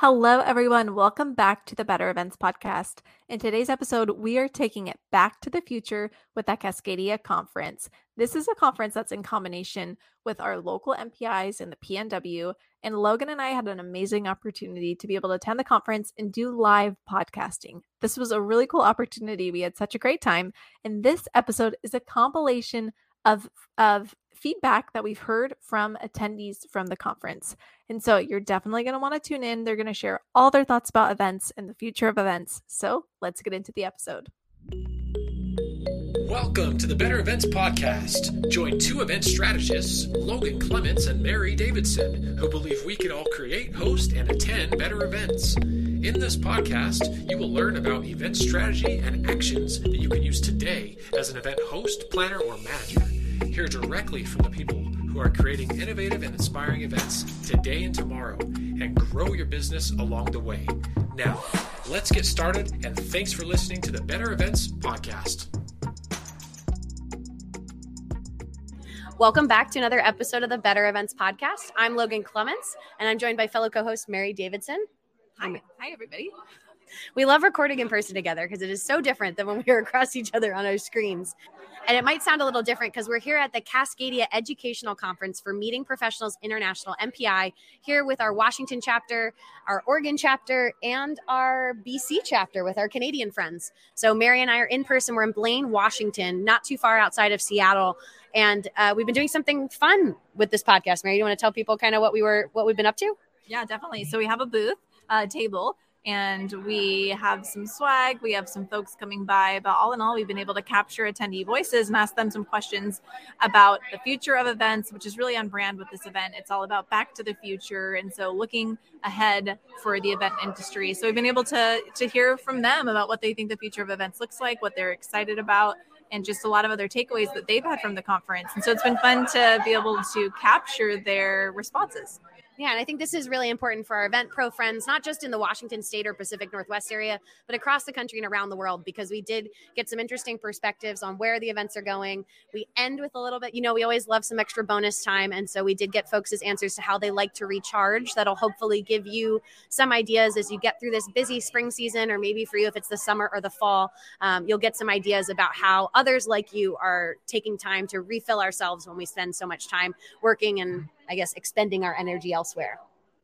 Hello, everyone. Welcome back to the Better Events Podcast. In today's episode, we are taking it back to the future with the Cascadia Conference. This is a conference that's in combination with our local MPIs and the PNW. And Logan and I had an amazing opportunity to be able to attend the conference and do live podcasting. This was a really cool opportunity. We had such a great time. And this episode is a compilation of, of feedback that we've heard from attendees from the conference. And so you're definitely going to want to tune in. They're going to share all their thoughts about events and the future of events. So let's get into the episode. Welcome to the Better Events Podcast. Join two event strategists, Logan Clements and Mary Davidson, who believe we can all create, host, and attend better events. In this podcast, you will learn about event strategy and actions that you can use today as an event host, planner, or manager. Hear directly from the people who are creating innovative and inspiring events today and tomorrow and grow your business along the way. Now, let's get started, and thanks for listening to the Better Events Podcast. Welcome back to another episode of the Better Events Podcast. I'm Logan Clements, and I'm joined by fellow co host Mary Davidson. Hi, hi everybody. We love recording in person together because it is so different than when we are across each other on our screens. And it might sound a little different because we're here at the Cascadia Educational Conference for Meeting Professionals International MPI, here with our Washington chapter, our Oregon chapter, and our BC chapter with our Canadian friends. So Mary and I are in person. We're in Blaine, Washington, not too far outside of Seattle. And uh, we've been doing something fun with this podcast. Mary, you want to tell people kind of what we were, what we've been up to? Yeah, definitely. So we have a booth, uh, table and we have some swag. We have some folks coming by, but all in all, we've been able to capture attendee voices and ask them some questions about the future of events, which is really on brand with this event. It's all about back to the future, and so looking ahead for the event industry. So we've been able to to hear from them about what they think the future of events looks like, what they're excited about. And just a lot of other takeaways that they've had from the conference. And so it's been fun to be able to capture their responses. Yeah, and I think this is really important for our event pro friends, not just in the Washington State or Pacific Northwest area, but across the country and around the world, because we did get some interesting perspectives on where the events are going. We end with a little bit, you know, we always love some extra bonus time. And so we did get folks' answers to how they like to recharge. That'll hopefully give you some ideas as you get through this busy spring season, or maybe for you, if it's the summer or the fall, um, you'll get some ideas about how others like you are taking time to refill ourselves when we spend so much time working and I guess, expending our energy elsewhere.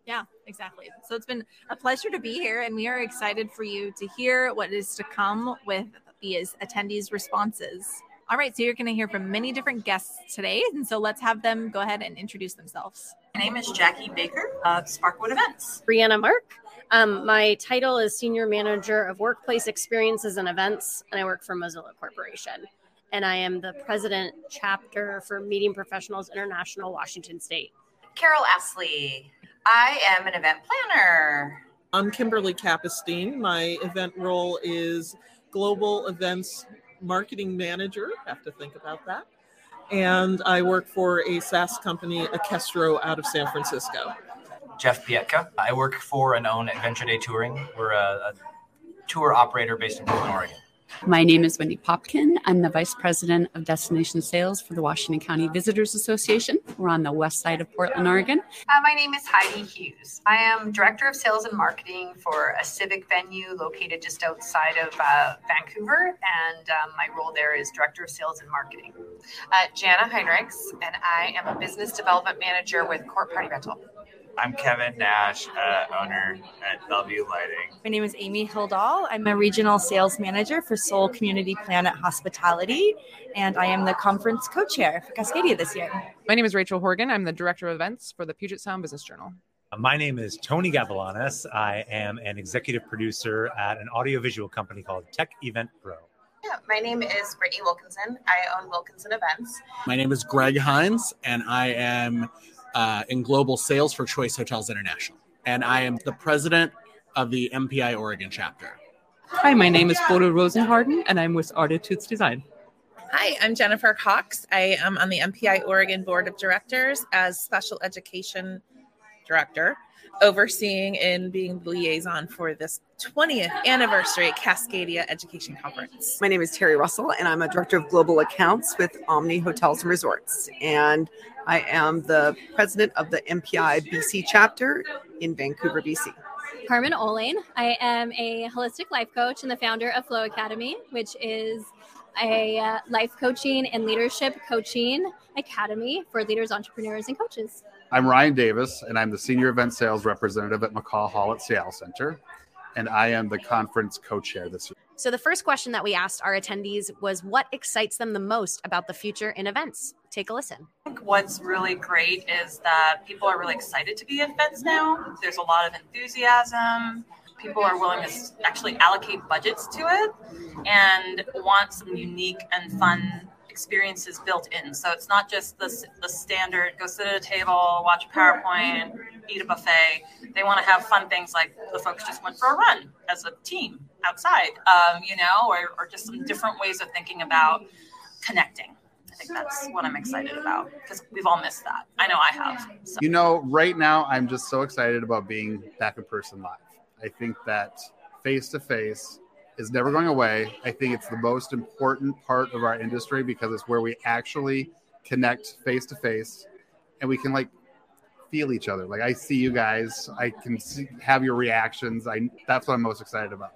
Yeah, exactly. So it's been a pleasure to be here, and we are excited for you to hear what is to come with these attendees' responses. All right, so you're going to hear from many different guests today, and so let's have them go ahead and introduce themselves. My name is Jackie Baker of Sparkwood Events. Brianna Mark. Um, my title is Senior Manager of Workplace Experiences and Events, and I work for Mozilla Corporation and I am the president chapter for Meeting Professionals International, Washington State. Carol Astley. I am an event planner. I'm Kimberly Capistine. My event role is Global Events Marketing Manager. Have to think about that. And I work for a SaaS company, Orchestro, out of San Francisco. Jeff Pietka. I work for and own Adventure Day Touring. We're a, a tour operator based in Portland, Oregon. My name is Wendy Popkin. I'm the Vice President of Destination Sales for the Washington County Visitors Association. We're on the west side of Portland, Oregon. Uh, my name is Heidi Hughes. I am Director of Sales and Marketing for a civic venue located just outside of uh, Vancouver, and um, my role there is Director of Sales and Marketing. Uh, Jana Heinrichs, and I am a Business Development Manager with CORT Party Rental. I'm Kevin Nash, uh, owner at Bellevue Lighting. My name is Amy Hildahl. I'm a regional sales manager for Soul Community Planet Hospitality, and I am the conference co chair for Cascadia this year. My name is Rachel Horgan. I'm the director of events for the Puget Sound Business Journal. My name is Tony Gavilanes. I am an executive producer at an audiovisual company called Tech Event Pro. Yeah, my name is Brittany Wilkinson. I own Wilkinson Events. My name is Greg Hines, and I am uh, in global sales for Choice Hotels International. And I am the president of the MPI Oregon chapter. Hi, my name is Bodo Rosenharden, and I'm with Artitudes Design. Hi, I'm Jennifer Cox. I am on the MPI Oregon Board of Directors as Special Education Director, overseeing and being the liaison for this 20th anniversary Cascadia Education Conference. My name is Terry Russell, and I'm a Director of Global Accounts with Omni Hotels and Resorts. And I am the president of the MPI BC chapter in Vancouver, BC. Carmen Olane. I am a holistic life coach and the founder of Flow Academy, which is a uh, life coaching and leadership coaching academy for leaders, entrepreneurs, and coaches. I'm Ryan Davis, and I'm the Senior Event Sales Representative at McCaw Hall at Seattle Center, and I am the conference co chair this year. So, the first question that we asked our attendees was what excites them the most about the future in events? Take a listen. I think what's really great is that people are really excited to be at events now. There's a lot of enthusiasm. People are willing to actually allocate budgets to it and want some unique and fun experiences built in. So it's not just the, the standard go sit at a table, watch a PowerPoint, eat a buffet. They want to have fun things like the folks just went for a run as a team outside, um, you know, or, or just some different ways of thinking about connecting. I think that's what I'm excited about because we've all missed that. I know I have. So. You know, right now I'm just so excited about being back in person live. I think that face to face is never going away. I think it's the most important part of our industry because it's where we actually connect face to face and we can like feel each other. Like I see you guys, I can see, have your reactions. I that's what I'm most excited about.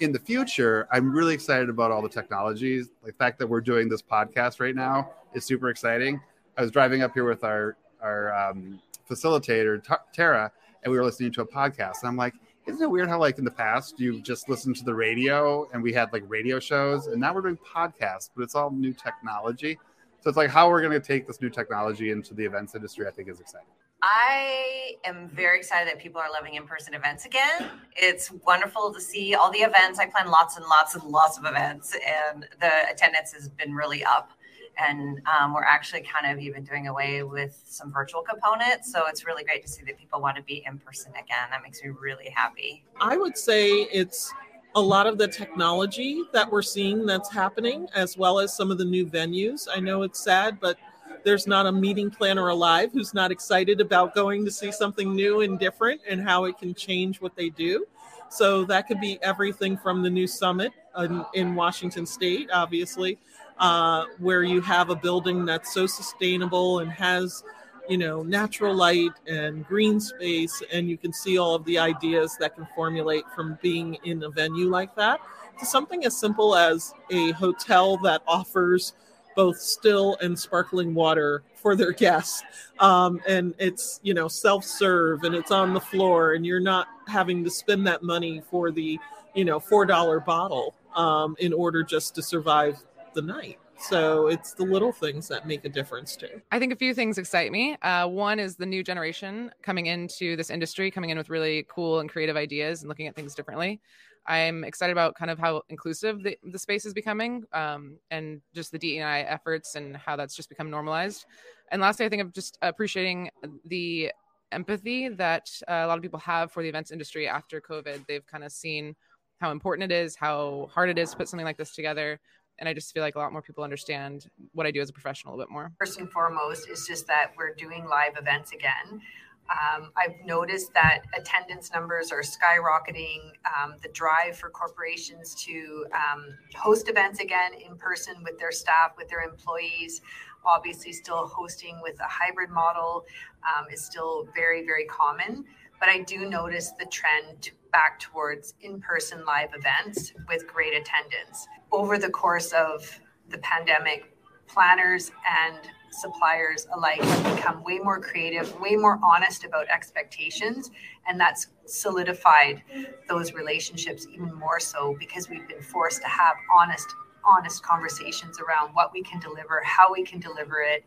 In the future, I'm really excited about all the technologies. The fact that we're doing this podcast right now is super exciting. I was driving up here with our our um, facilitator Tara, and we were listening to a podcast. And I'm like, isn't it weird how like in the past you just listened to the radio and we had like radio shows and now we're doing podcasts but it's all new technology so it's like how we're going to take this new technology into the events industry i think is exciting I am very excited that people are loving in-person events again. It's wonderful to see all the events. I plan lots and lots and lots of events, and the attendance has been really up and um, we're actually kind of even doing away with some virtual components so it's really great to see that people want to be in person again. That makes me really happy. I would say it's a lot of the technology that we're seeing that's happening as well as some of the new venues. I know it's sad but there's not a meeting planner alive who's not excited about going to see something new and different and how it can change what they do. So that could be everything from the new summit in, in washington state obviously uh, where you have a building that's so sustainable and has you know natural light and green space and you can see all of the ideas that can formulate from being in a venue like that to something as simple as a hotel that offers both still and sparkling water for their guests. Um, and it's you know self-serve and it's on the floor and you're not having to spend that money for the you know four dollar bottle um, in order just to survive the night. So it's the little things that make a difference too. I think a few things excite me. Uh, one is the new generation coming into this industry, coming in with really cool and creative ideas and looking at things differently. I'm excited about kind of how inclusive the, the space is becoming um, and just the DEI efforts and how that's just become normalized. And lastly, I think of just appreciating the empathy that uh, a lot of people have for the events industry after COVID. They've kind of seen how important it is, how hard it is to put something like this together, and I just feel like a lot more people understand what I do as a professional a bit more. First and foremost is just that we're doing live events again. Um, I've noticed that attendance numbers are skyrocketing. Um, the drive for corporations to um, host events again in person with their staff, with their employees, obviously still hosting with a hybrid model um, is still very, very common. But I do notice the trend back towards in person live events with great attendance. Over the course of the pandemic, planners and suppliers alike have become way more creative, way more honest about expectations. And that's solidified those relationships even more so because we've been forced to have honest honest conversations around what we can deliver, how we can deliver it,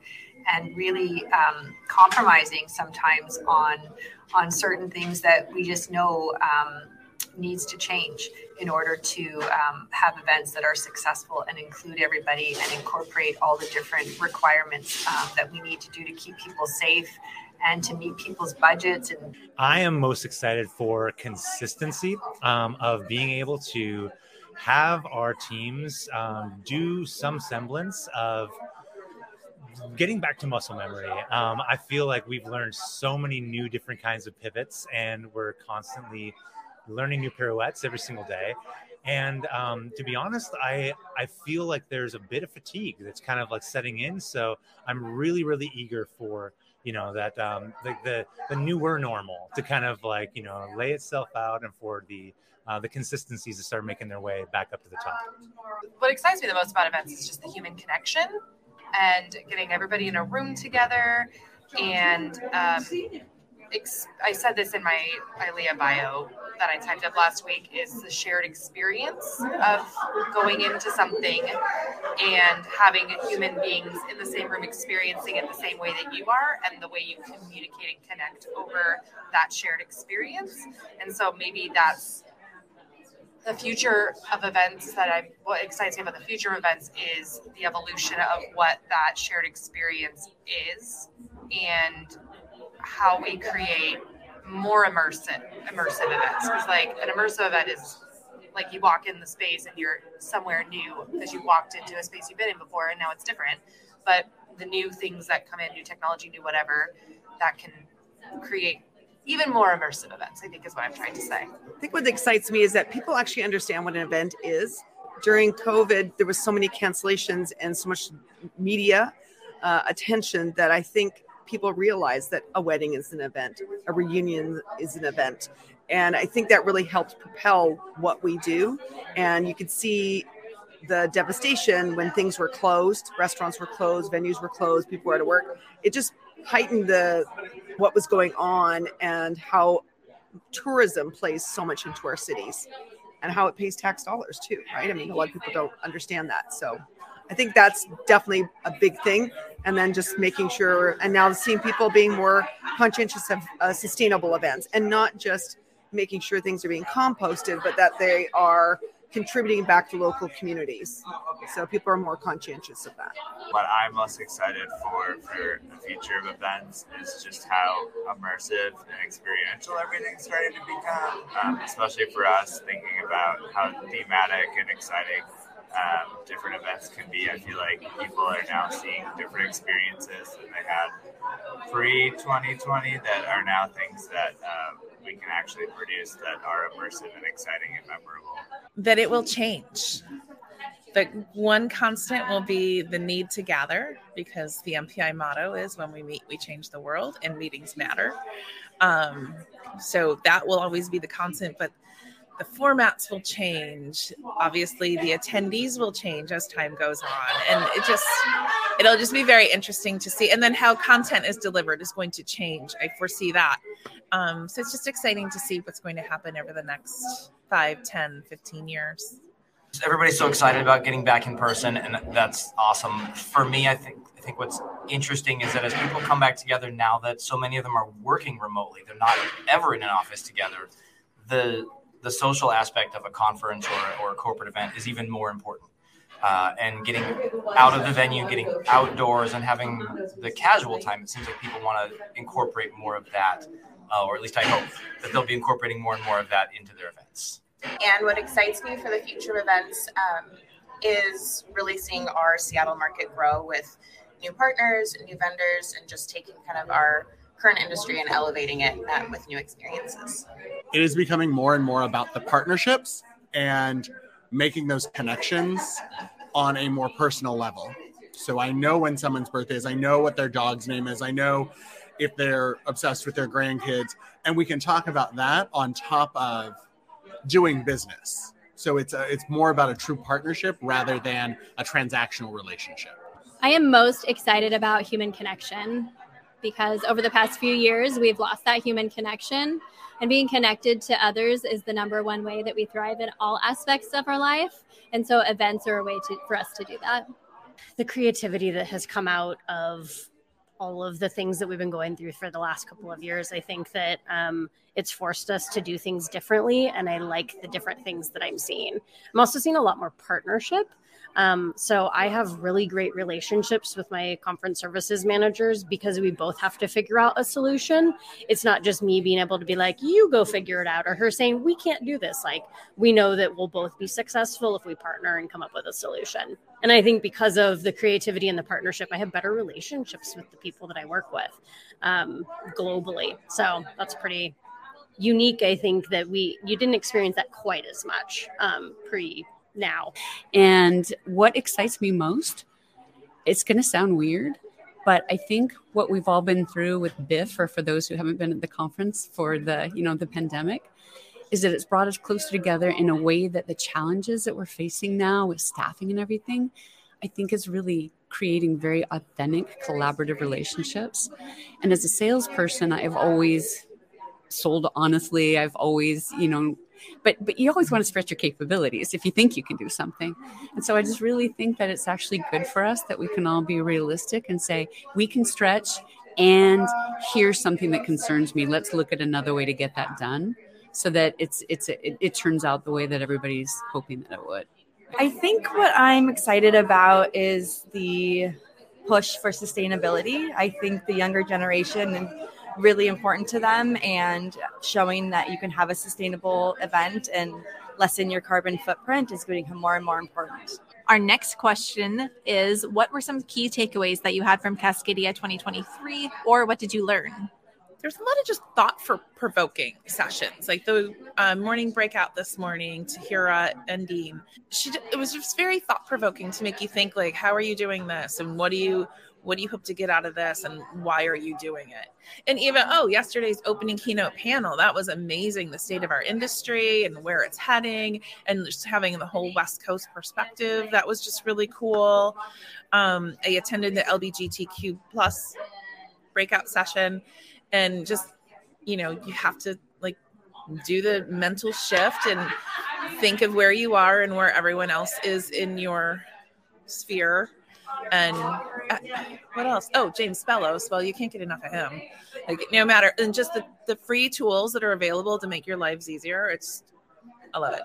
and really um, compromising sometimes on on certain things that we just know um, needs to change in order to um, have events that are successful and include everybody and incorporate all the different requirements um, that we need to do to keep people safe and to meet people's budgets and i am most excited for consistency um, of being able to have our teams um, do some semblance of getting back to muscle memory. Um, I feel like we've learned so many new different kinds of pivots, and we're constantly learning new pirouettes every single day. And um, to be honest, I I feel like there's a bit of fatigue that's kind of like setting in. So I'm really really eager for you know that um, the, the the newer normal to kind of like you know lay itself out and for the uh, the consistencies to start making their way back up to the top. What excites me the most about events is just the human connection and getting everybody in a room together. And um, ex- I said this in my ILEA bio that I typed up last week is the shared experience of going into something and having human beings in the same room experiencing it the same way that you are and the way you communicate and connect over that shared experience. And so maybe that's the future of events that I'm what excites me about the future of events is the evolution of what that shared experience is and how we create more immersive immersive events. Because like an immersive event is like you walk in the space and you're somewhere new because you walked into a space you've been in before and now it's different. But the new things that come in new technology new whatever that can create even more immersive events i think is what i'm trying to say I think what excites me is that people actually understand what an event is. During COVID, there was so many cancellations and so much media uh, attention that I think people realize that a wedding is an event, a reunion is an event. And I think that really helped propel what we do. And you could see the devastation when things were closed, restaurants were closed, venues were closed, people were out of work. It just heightened the what was going on and how tourism plays so much into our cities and how it pays tax dollars too, right? I mean, a lot of people don't understand that. So I think that's definitely a big thing. And then just making sure, and now seeing people being more conscientious of uh, sustainable events and not just making sure things are being composted, but that they are contributing back to local communities. So people are more conscientious of that. What I'm most excited for for the future of events is just how immersive and experiential everything's starting to become, um, especially for us thinking about how thematic and exciting um, different events can be. I feel like people are now seeing different experiences that they had pre 2020 that are now things that um, we can actually produce that are immersive and exciting and memorable. That it will change. The one constant will be the need to gather because the MPI motto is when we meet, we change the world, and meetings matter. Um, so that will always be the constant, but the formats will change. Obviously the attendees will change as time goes on. And it just it'll just be very interesting to see. And then how content is delivered is going to change. I foresee that. Um, so it's just exciting to see what's going to happen over the next 5 10 15 years. Everybody's so excited about getting back in person and that's awesome. For me i think i think what's interesting is that as people come back together now that so many of them are working remotely they're not ever in an office together the the social aspect of a conference or, or a corporate event is even more important. Uh, and getting out of the venue, getting outdoors, and having the casual time. It seems like people want to incorporate more of that, uh, or at least I hope that they'll be incorporating more and more of that into their events. And what excites me for the future of events um, is really seeing our Seattle market grow with new partners, new vendors, and just taking kind of our current industry and elevating it uh, with new experiences. It is becoming more and more about the partnerships and making those connections on a more personal level. So I know when someone's birthday is, I know what their dog's name is, I know if they're obsessed with their grandkids, and we can talk about that on top of doing business. So it's a, it's more about a true partnership rather than a transactional relationship. I am most excited about human connection because over the past few years, we've lost that human connection. And being connected to others is the number one way that we thrive in all aspects of our life. And so events are a way to, for us to do that. The creativity that has come out of all of the things that we've been going through for the last couple of years. I think that um, it's forced us to do things differently, and I like the different things that I'm seeing. I'm also seeing a lot more partnership. Um, so I have really great relationships with my conference services managers because we both have to figure out a solution. It's not just me being able to be like, you go figure it out, or her saying, we can't do this. Like, we know that we'll both be successful if we partner and come up with a solution. And I think because of the creativity and the partnership, I have better relationships with the people that I work with um, globally. So that's pretty unique. I think that we you didn't experience that quite as much um, pre now. And what excites me most, it's going to sound weird, But I think what we've all been through with Biff, or for those who haven't been at the conference for the, you know, the pandemic, is that it's brought us closer together in a way that the challenges that we're facing now with staffing and everything, I think is really creating very authentic collaborative relationships. And as a salesperson, I've always sold honestly. I've always, you know, but but you always want to stretch your capabilities if you think you can do something. And so I just really think that it's actually good for us that we can all be realistic and say we can stretch and here's something that concerns me. Let's look at another way to get that done so that it's it's it, it turns out the way that everybody's hoping that it would. I think what I'm excited about is the push for sustainability. I think the younger generation really important to them and showing that you can have a sustainable event and lessen your carbon footprint is going to become more and more important. Our next question is What were some key takeaways that you had from Cascadia 2023, or what did you learn? there's a lot of just thought for provoking sessions like the uh, morning breakout this morning tahira and dean she it was just very thought provoking to make you think like how are you doing this and what do you what do you hope to get out of this and why are you doing it? And even oh yesterday's opening keynote panel that was amazing the state of our industry and where it's heading and just having the whole west coast perspective that was just really cool. Um, i attended the lbgtq plus breakout session and just you know you have to like do the mental shift and think of where you are and where everyone else is in your sphere and uh, what else? Oh james Spellos well you can't get enough of him. Like no matter and just the, the free tools that are available to make your lives easier it's i love it.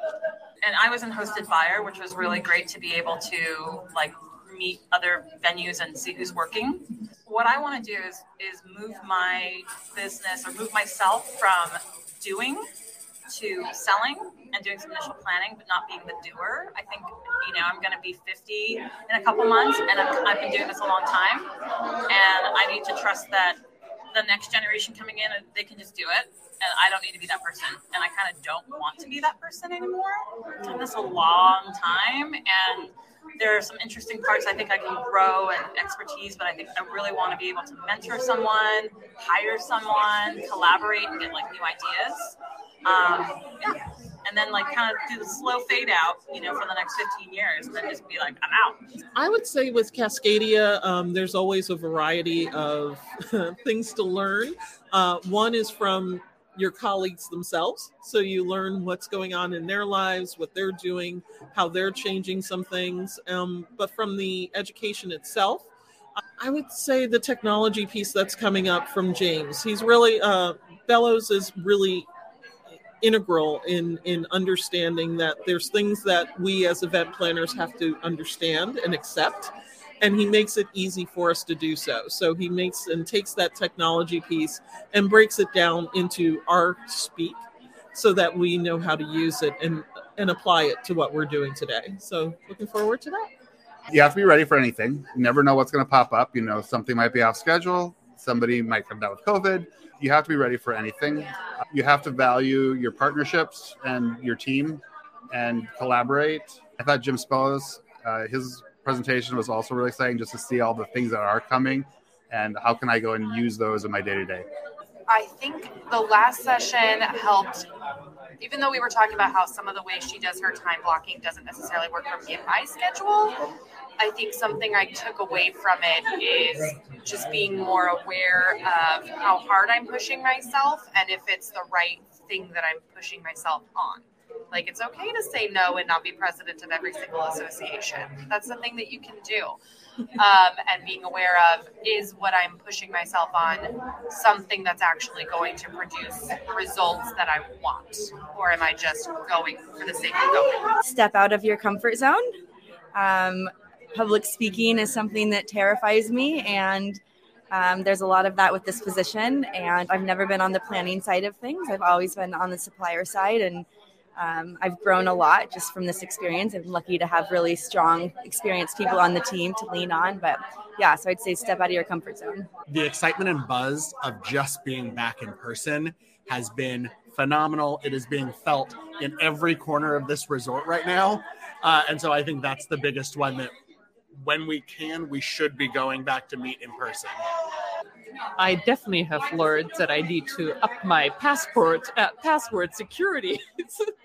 And i was in hosted buyer which was really great to be able to like meet other venues and see who's working. What I want to do is is move my business or move myself from doing to selling and doing some initial planning, but not being the doer. I think, you know, I'm going to be 50 in a couple months and i have been doing this a long time. And I need to trust that the next generation coming in, they can just do it. And I don't need to be that person. And I kind of don't want to be that person anymore. I've done this a long time. And there are some interesting parts I think I can grow and expertise, but I think I really want to be able to mentor someone, hire someone, collaborate, and get like new ideas. Um, and, then like kind of do the slow fade out, you know, for the next 15 years, and then just be like, I'm out. I would say with Cascadia, um, there's always a variety of things to learn. Uh, one is from your colleagues themselves. So you learn what's going on in their lives, what they're doing, how they're changing some things. Um, but from the education itself, I would say the technology piece that's coming up from James. He's really, uh, Spellos is really integral in in understanding that there's things that we as event planners have to understand and accept and he makes it easy for us to do so. So he makes and takes that technology piece and breaks it down into our speak so that we know how to use it and and apply it to what we're doing today. So looking forward to that. You have to be ready for anything. You never know what's going to pop up. You know, something might be off schedule. Somebody might come down with COVID. You have to be ready for anything. You have to value your partnerships and your team and collaborate. I thought Jim Spellos, uh, his presentation was also really exciting just to see all the things that are coming and how can I go and use those in my day to day. I think the last session helped, even though we were talking about how some of the ways she does her time blocking doesn't necessarily work for me in my schedule. I think something I took away from it is just being more aware of how hard I'm pushing myself and if it's the right thing that I'm pushing myself on. Like it's okay to say no and not be president of every single association. That's the thing that you can do. Um, and being aware of is what I'm pushing myself on something that's actually going to produce results that I want, or am I just going for the sake of going? Step out of your comfort zone. Um, public speaking is something that terrifies me, and um, there's a lot of that with this position. And I've never been on the planning side of things. I've always been on the supplier side, and um, I've grown a lot just from this experience. I'm lucky to have really strong, experienced people on the team to lean on. But yeah, so I'd say step out of your comfort zone. The excitement and buzz of just being back in person has been phenomenal. It is being felt in every corner of this resort right now. Uh, and so I think that's the biggest one that when we can, we should be going back to meet in person. I definitely have learned that I need to up my passport uh, password security.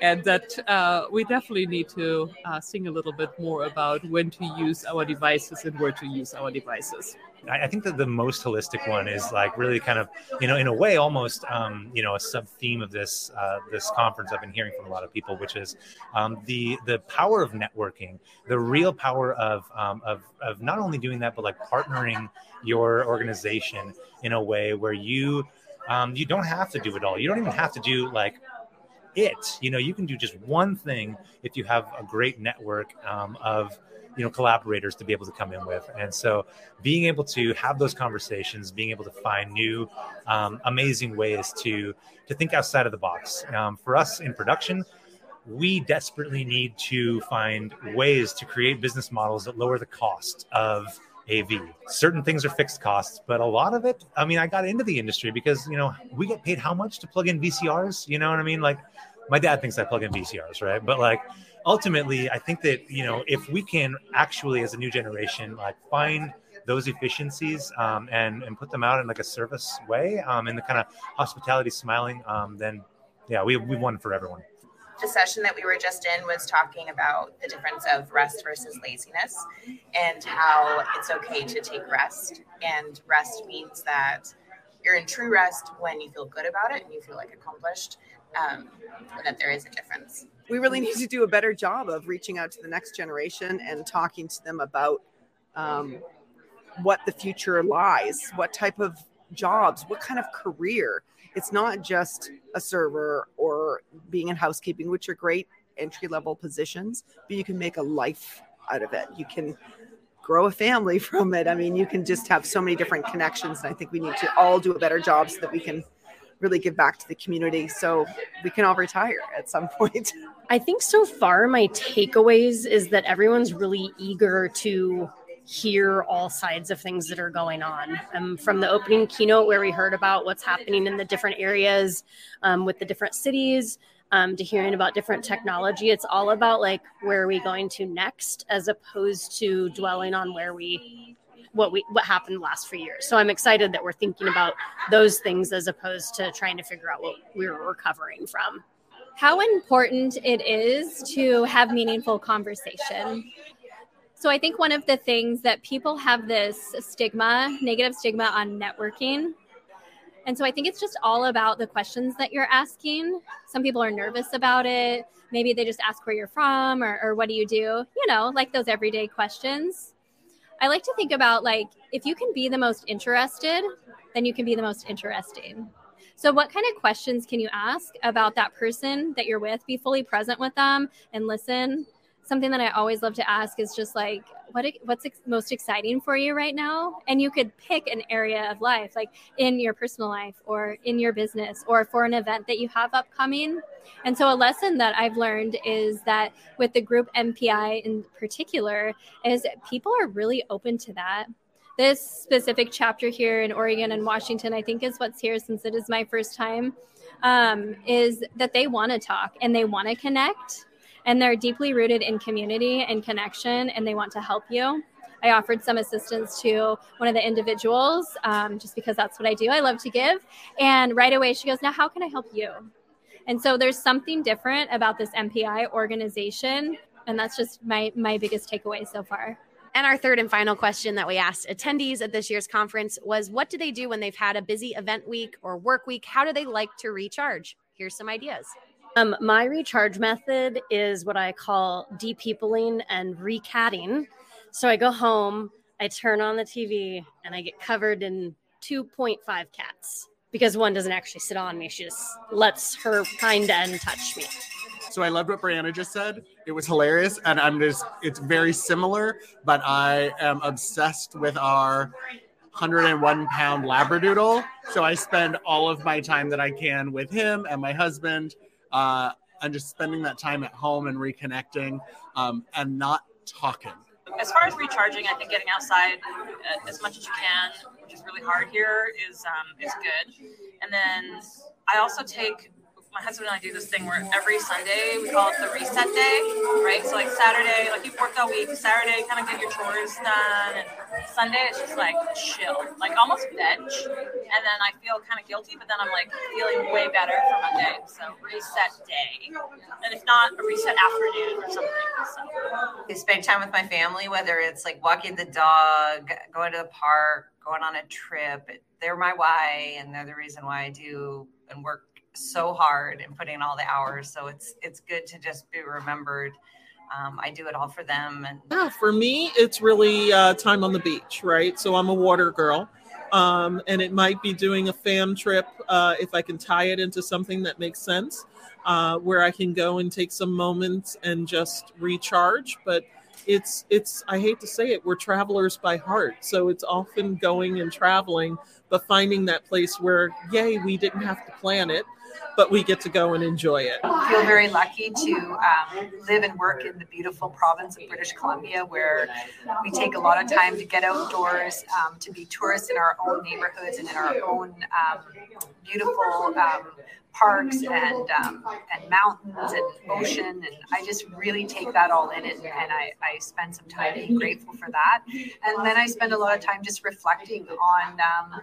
and that uh, we definitely need to uh, sing a little bit more about when to use our devices and where to use our devices. I, think that the most holistic one is like really kind of, you know, in a way, almost, um, you know, a sub theme of this uh, this conference. I've been hearing from a lot of people, which is um, the the power of networking, the real power of, um, of of not only doing that, but like partnering your organization in a way where you um, you don't have to do it all. You don't even have to do like it. You know, you can do just one thing if you have a great network um, of you know collaborators to be able to come in with and so being able to have those conversations being able to find new um, amazing ways to to think outside of the box um, for us in production we desperately need to find ways to create business models that lower the cost of AV. Certain things are fixed costs, but a lot of it, I mean, I got into the industry because, you know, we get paid how much to plug in VCRs? You know what I mean? Like, my dad thinks I plug in VCRs, right? But like, ultimately, I think that, you know, if we can actually, as a new generation, like find those efficiencies um, and, and put them out in like a service way um, in the kind of hospitality smiling, um, then yeah, we, we won for everyone the session that we were just in was talking about the difference of rest versus laziness and how it's okay to take rest. And rest means that you're in true rest when you feel good about it and you feel like accomplished, um, that there is a difference. We really need to do a better job of reaching out to the next generation and talking to them about um, what the future lies, what type of jobs, what kind of career it's not just a server or being in housekeeping, which are great entry level positions, but you can make a life out of it. You can grow a family from it. I mean, you can just have so many different connections. And I think we need to all do a better job so that we can really give back to the community so we can all retire at some point. I think so far my takeaways is that everyone's really eager to hear all sides of things that are going on. Um, from the opening keynote, where we heard about what's happening in the different areas um, with the different cities, um, to hearing about different technology, it's all about like where are we going to next, as opposed to dwelling on where we what we what happened the last few years. So I'm excited that we're thinking about those things as opposed to trying to figure out what we were recovering from. How important it is to have meaningful conversation. So I think one of the things that people have this stigma, negative stigma on networking. And so I think it's just all about the questions that you're asking. Some people are nervous about it. Maybe they just ask where you're from or, or what do you do? You know, like those everyday questions. I like to think about like if you can be the most interested, then you can be the most interesting. So, what kind of questions can you ask about that person that you're with? Be fully present with them and listen something that I always love to ask is just like, what what's most exciting for you right now? And you could pick an area of life, like in your personal life or in your business or for an event that you have upcoming. And so, a lesson that I've learned is that with the group MPI in particular, is people are really open to that. This specific chapter here in Oregon and Washington, I think, is what's here since it is my first time. Um, is that they want to talk and they want to connect and they're deeply rooted in community and connection and they want to help you. I offered some assistance to one of the individuals um, just because that's what I do. I love to give. And right away she goes, Now, how can I help you? And so there's something different about this MPI organization. And that's just my, my biggest takeaway so far. And our third and final question that we asked attendees at this year's conference was what do they do when they've had a busy event week or work week? How do they like to recharge? Here's some ideas. Um, my recharge method is what I call depeopling and recatting. So I go home, I turn on the TV, and I get covered in 2.5 cats because one doesn't actually sit on me. She just lets her kind end touch me. So I loved what Brianna just said. It was hilarious. And I'm just, it's very similar, but I am obsessed with our 101 pound Labradoodle. So I spend all of my time that I can with him and my husband uh, and just spending that time at home and reconnecting um, and not talking. As far as recharging, I think getting outside uh, as much as you can, which is really hard here, is um, is good. And then I also take my husband and I do this thing where every Sunday we call it the reset day, right? So like Saturday, like you've worked all week, Saturday kind of get your chores done, and Sunday it's just like chill, like almost veg, and then I feel kind of guilty, but then I'm like feeling way better for Monday. So reset day, and if not, a reset afternoon or something. So. I spend time with my family, whether it's like walking the dog, going to the park, going on a trip. They're my why, and they're the reason why I do and work so hard and putting in all the hours. So it's it's good to just be remembered. Um, I do it all for them, and Yeah, for me, it's really uh, time on the beach, right? So I'm a water girl. Um, and it might be doing a fam trip uh, if I can tie it into something that makes sense, uh, where I can go and take some moments and just recharge. But it's it's I hate to say it, we're travelers by heart, so it's often going and traveling, but finding that place where, yay, we didn't have to plan it, but we get to go and enjoy it. I feel very lucky to um, live and work in the beautiful province of British Columbia, where we take a lot of time to get outdoors, um, to be tourists in our own neighborhoods and in our own um, beautiful um, parks and um, and mountains and ocean. And I just really take that all in, and, and I, I spend some time being grateful for that. And then I spend a lot of time just reflecting on um,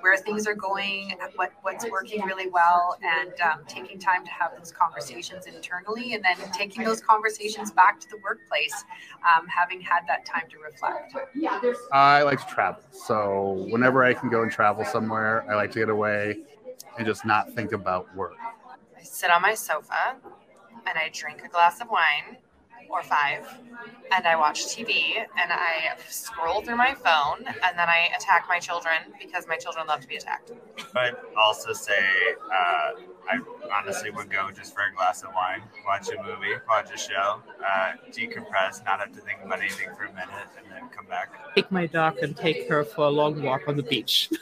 where things are going, what what's working really well, and um, taking time to have those conversations internally, and then taking those conversations back to the workplace, um, having had that time to reflect. I like to travel. So whenever I can go and travel somewhere, I like to get away and just not think about work. I sit on my sofa and I drink a glass of wine or five and I watch TV and I scroll through my phone and then I attack my children because my children love to be attacked. I'd also say uh, I honestly would go just for a glass of wine, watch a movie, watch a show, uh, decompress, not have to think about anything for a minute, and then come back. Take my dog and take her for a long walk on the beach.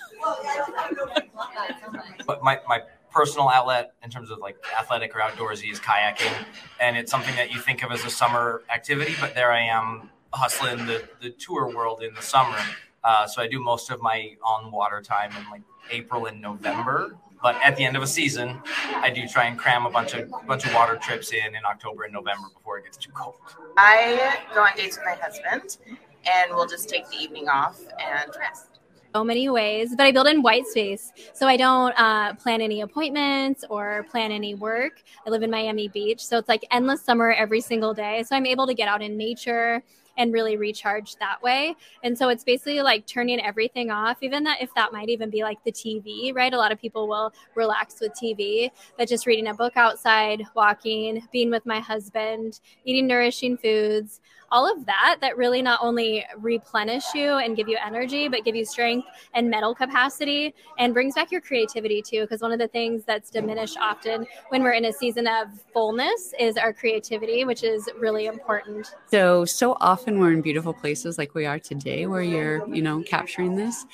But my, my personal outlet in terms of like athletic or outdoorsy is kayaking. And it's something that you think of as a summer activity, but there I am hustling the, the tour world in the summer. Uh, so I do most of my on water time in like April and November. But at the end of a season, I do try and cram a bunch of bunch of water trips in in October and November before it gets too cold. I go on dates with my husband, and we'll just take the evening off and rest. so many ways, but I build in white space. So I don't uh, plan any appointments or plan any work. I live in Miami Beach. So it's like endless summer every single day. So I'm able to get out in nature and really recharge that way. And so it's basically like turning everything off, even that if that might even be like the TV, right? A lot of people will relax with TV, but just reading a book outside, walking, being with my husband, eating nourishing foods, all of that that really not only replenish you and give you energy but give you strength and mental capacity and brings back your creativity too because one of the things that's diminished often when we're in a season of fullness is our creativity which is really important So, so often we're in beautiful places like we are today where you're, you know, capturing this.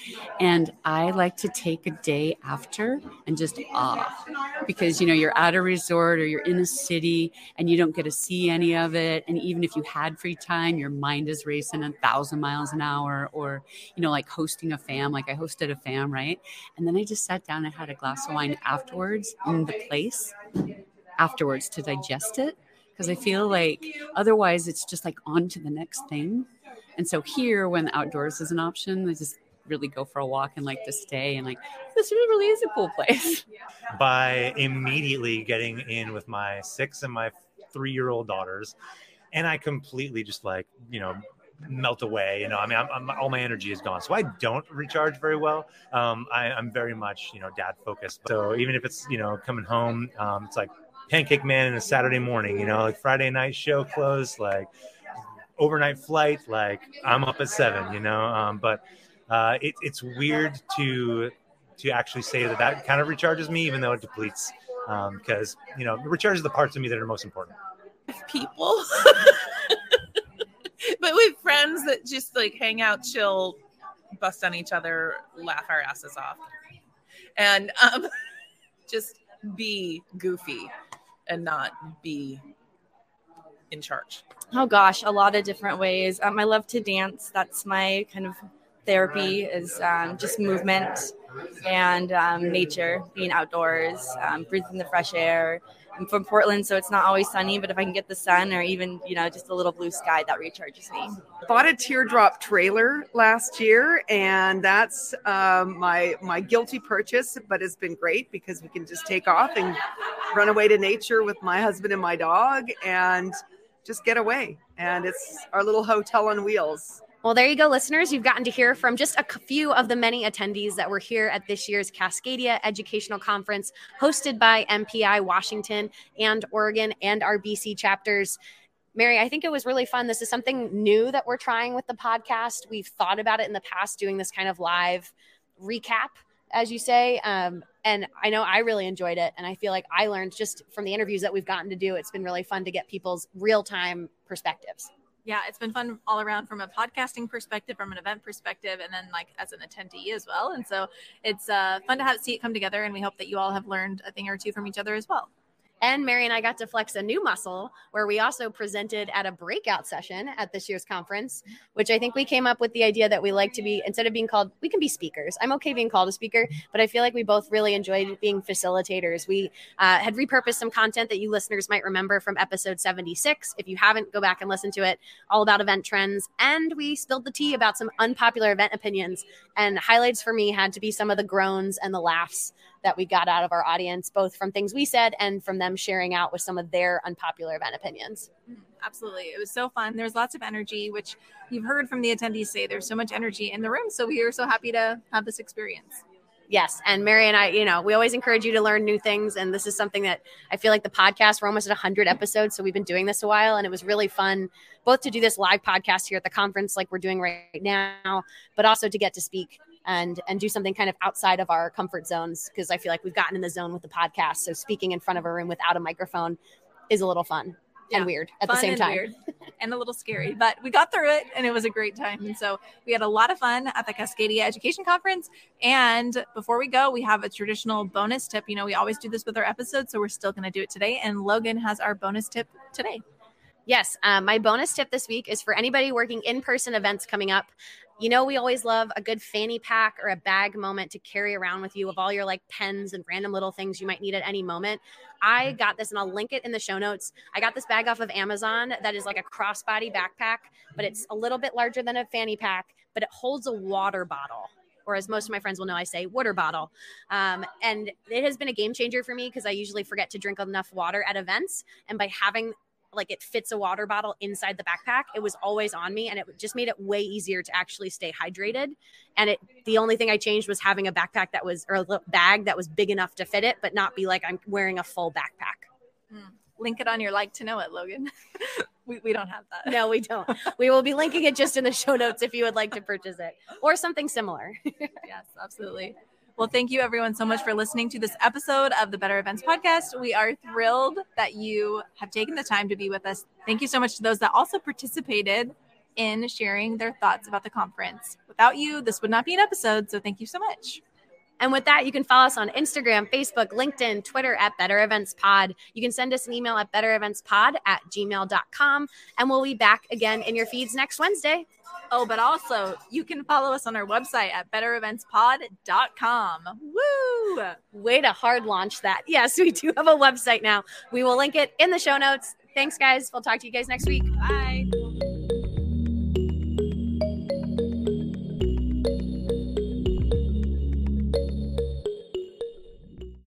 And I like to take a day after and just off because, you know, you're at a resort or you're in a city and you don't get to see any of it. And even if you had free time, your mind is racing a thousand miles an hour or, you know, like hosting a fam, like I hosted a fam, right? And then I just sat down and had a glass of wine afterwards in the place afterwards to digest it because I feel like otherwise it's just like on to the next thing. And so here, when outdoors is an option, I just really go for a walk and like to stay and like this really is a cool place. by immediately getting in with my six and my three year old daughters. And I completely just like, you know, melt away. You know, I mean, I'm, I'm, all my energy is gone. So I don't recharge very well. Um, I, I'm very much, you know, dad focused. So even if it's, you know, coming home, um, it's like Pancake Man in a Saturday morning, you know, like Friday night show close, like overnight flight, like I'm up at seven, you know. Um, but uh, it, it's weird to to actually say that that kind of recharges me, even though it depletes, because you know, it recharges the parts of me that are most important. People, but with friends that just like hang out, chill, bust on each other, laugh our asses off, and um, just be goofy and not be in charge. Oh gosh, a lot of different ways. Um, I love to dance. That's my kind of therapy is um, just movement. and um, nature, being outdoors, um, breathing the fresh air. I'm from Portland, so it's not always sunny, but if I can get the sun or even, you know, just a little blue sky, that recharges me. Bought a teardrop trailer last year, and that's um, my my guilty purchase, but it's been great because we can just take off and run away to nature with my husband and my dog, and just get away. And it's our little hotel on wheels. Well, there you go, listeners. You've gotten to hear from just a few of the many attendees that were here at this year's Cascadia Educational Conference, hosted by MPI Washington and Oregon and our BC chapters. Mary, I think it was really fun. This is something new that we're trying with the podcast. We've thought about it in the past, doing this kind of live recap, as you say. Um, and I know I really enjoyed it. And I feel like I learned just from the interviews that we've gotten to do, it's been really fun to get people's real time perspectives yeah, it's been fun all around from a podcasting perspective, from an event perspective, and then like as an attendee as well. And so it's uh, fun to have see it come together, and we hope that you all have learned a thing or two from each other as well. And Mary and I got to flex a new muscle where we also presented at a breakout session at this year's conference, which I think we came up with the idea that we like to be, instead of being called, we can be speakers. I'm okay being called a speaker, but I feel like we both really enjoyed being facilitators. We uh, had repurposed some content that you listeners might remember from episode 76. If you haven't, go back and listen to it, all about event trends. And we spilled the tea about some unpopular event opinions. And highlights for me had to be some of the groans and the laughs that we got out of our audience, both from things we said and from them sharing out with some of their unpopular event opinions. Mm, absolutely. It was so fun. There's lots of energy, which you've heard from the attendees say there's so much energy in the room. So we are so happy to have this experience. Yes. And Mary and I, you know, we always encourage you to learn new things. And this is something that I feel like the podcast, we're almost at 100 episodes. So we've been doing this a while. And it was really fun both to do this live podcast here at the conference, like we're doing right now, but also to get to speak and and do something kind of outside of our comfort zones because I feel like we've gotten in the zone with the podcast. So speaking in front of a room without a microphone is a little fun yeah, and weird at the same and time. Weird and a little scary, but we got through it and it was a great time. And so we had a lot of fun at the Cascadia Education Conference. And before we go, we have a traditional bonus tip. You know, we always do this with our episodes, so we're still going to do it today. And Logan has our bonus tip today. Yes, um, my bonus tip this week is for anybody working in person events coming up. You know, we always love a good fanny pack or a bag moment to carry around with you of all your like pens and random little things you might need at any moment. I mm-hmm. got this and I'll link it in the show notes. I got this bag off of Amazon that is like a crossbody backpack, but it's a little bit larger than a fanny pack, but it holds a water bottle or as most of my friends will know, I say water bottle. Um, and it has been a game changer for me because I usually forget to drink enough water at events. And by having like it fits a water bottle inside the backpack. It was always on me and it just made it way easier to actually stay hydrated. And it the only thing I changed was having a backpack that was or a bag that was big enough to fit it, but not be like I'm wearing a full backpack. Mm. Link it on your like to know it, Logan. we, we don't have that. No, we don't. we will be linking it just in the show notes if you would like to purchase it or something similar. yes, absolutely. Well, thank you everyone so much for listening to this episode of the Better Events Podcast. We are thrilled that you have taken the time to be with us. Thank you so much to those that also participated in sharing their thoughts about the conference. Without you, this would not be an episode. So thank you so much. And with that, you can follow us on Instagram, Facebook, LinkedIn, Twitter at Better Events Pod. You can send us an email at bettereventspod at gmail.com. And we'll be back again in your feeds next Wednesday. Oh, but also you can follow us on our website at bettereventspod.com. Woo! Way to hard launch that. Yes, we do have a website now. We will link it in the show notes. Thanks, guys. We'll talk to you guys next week. Bye.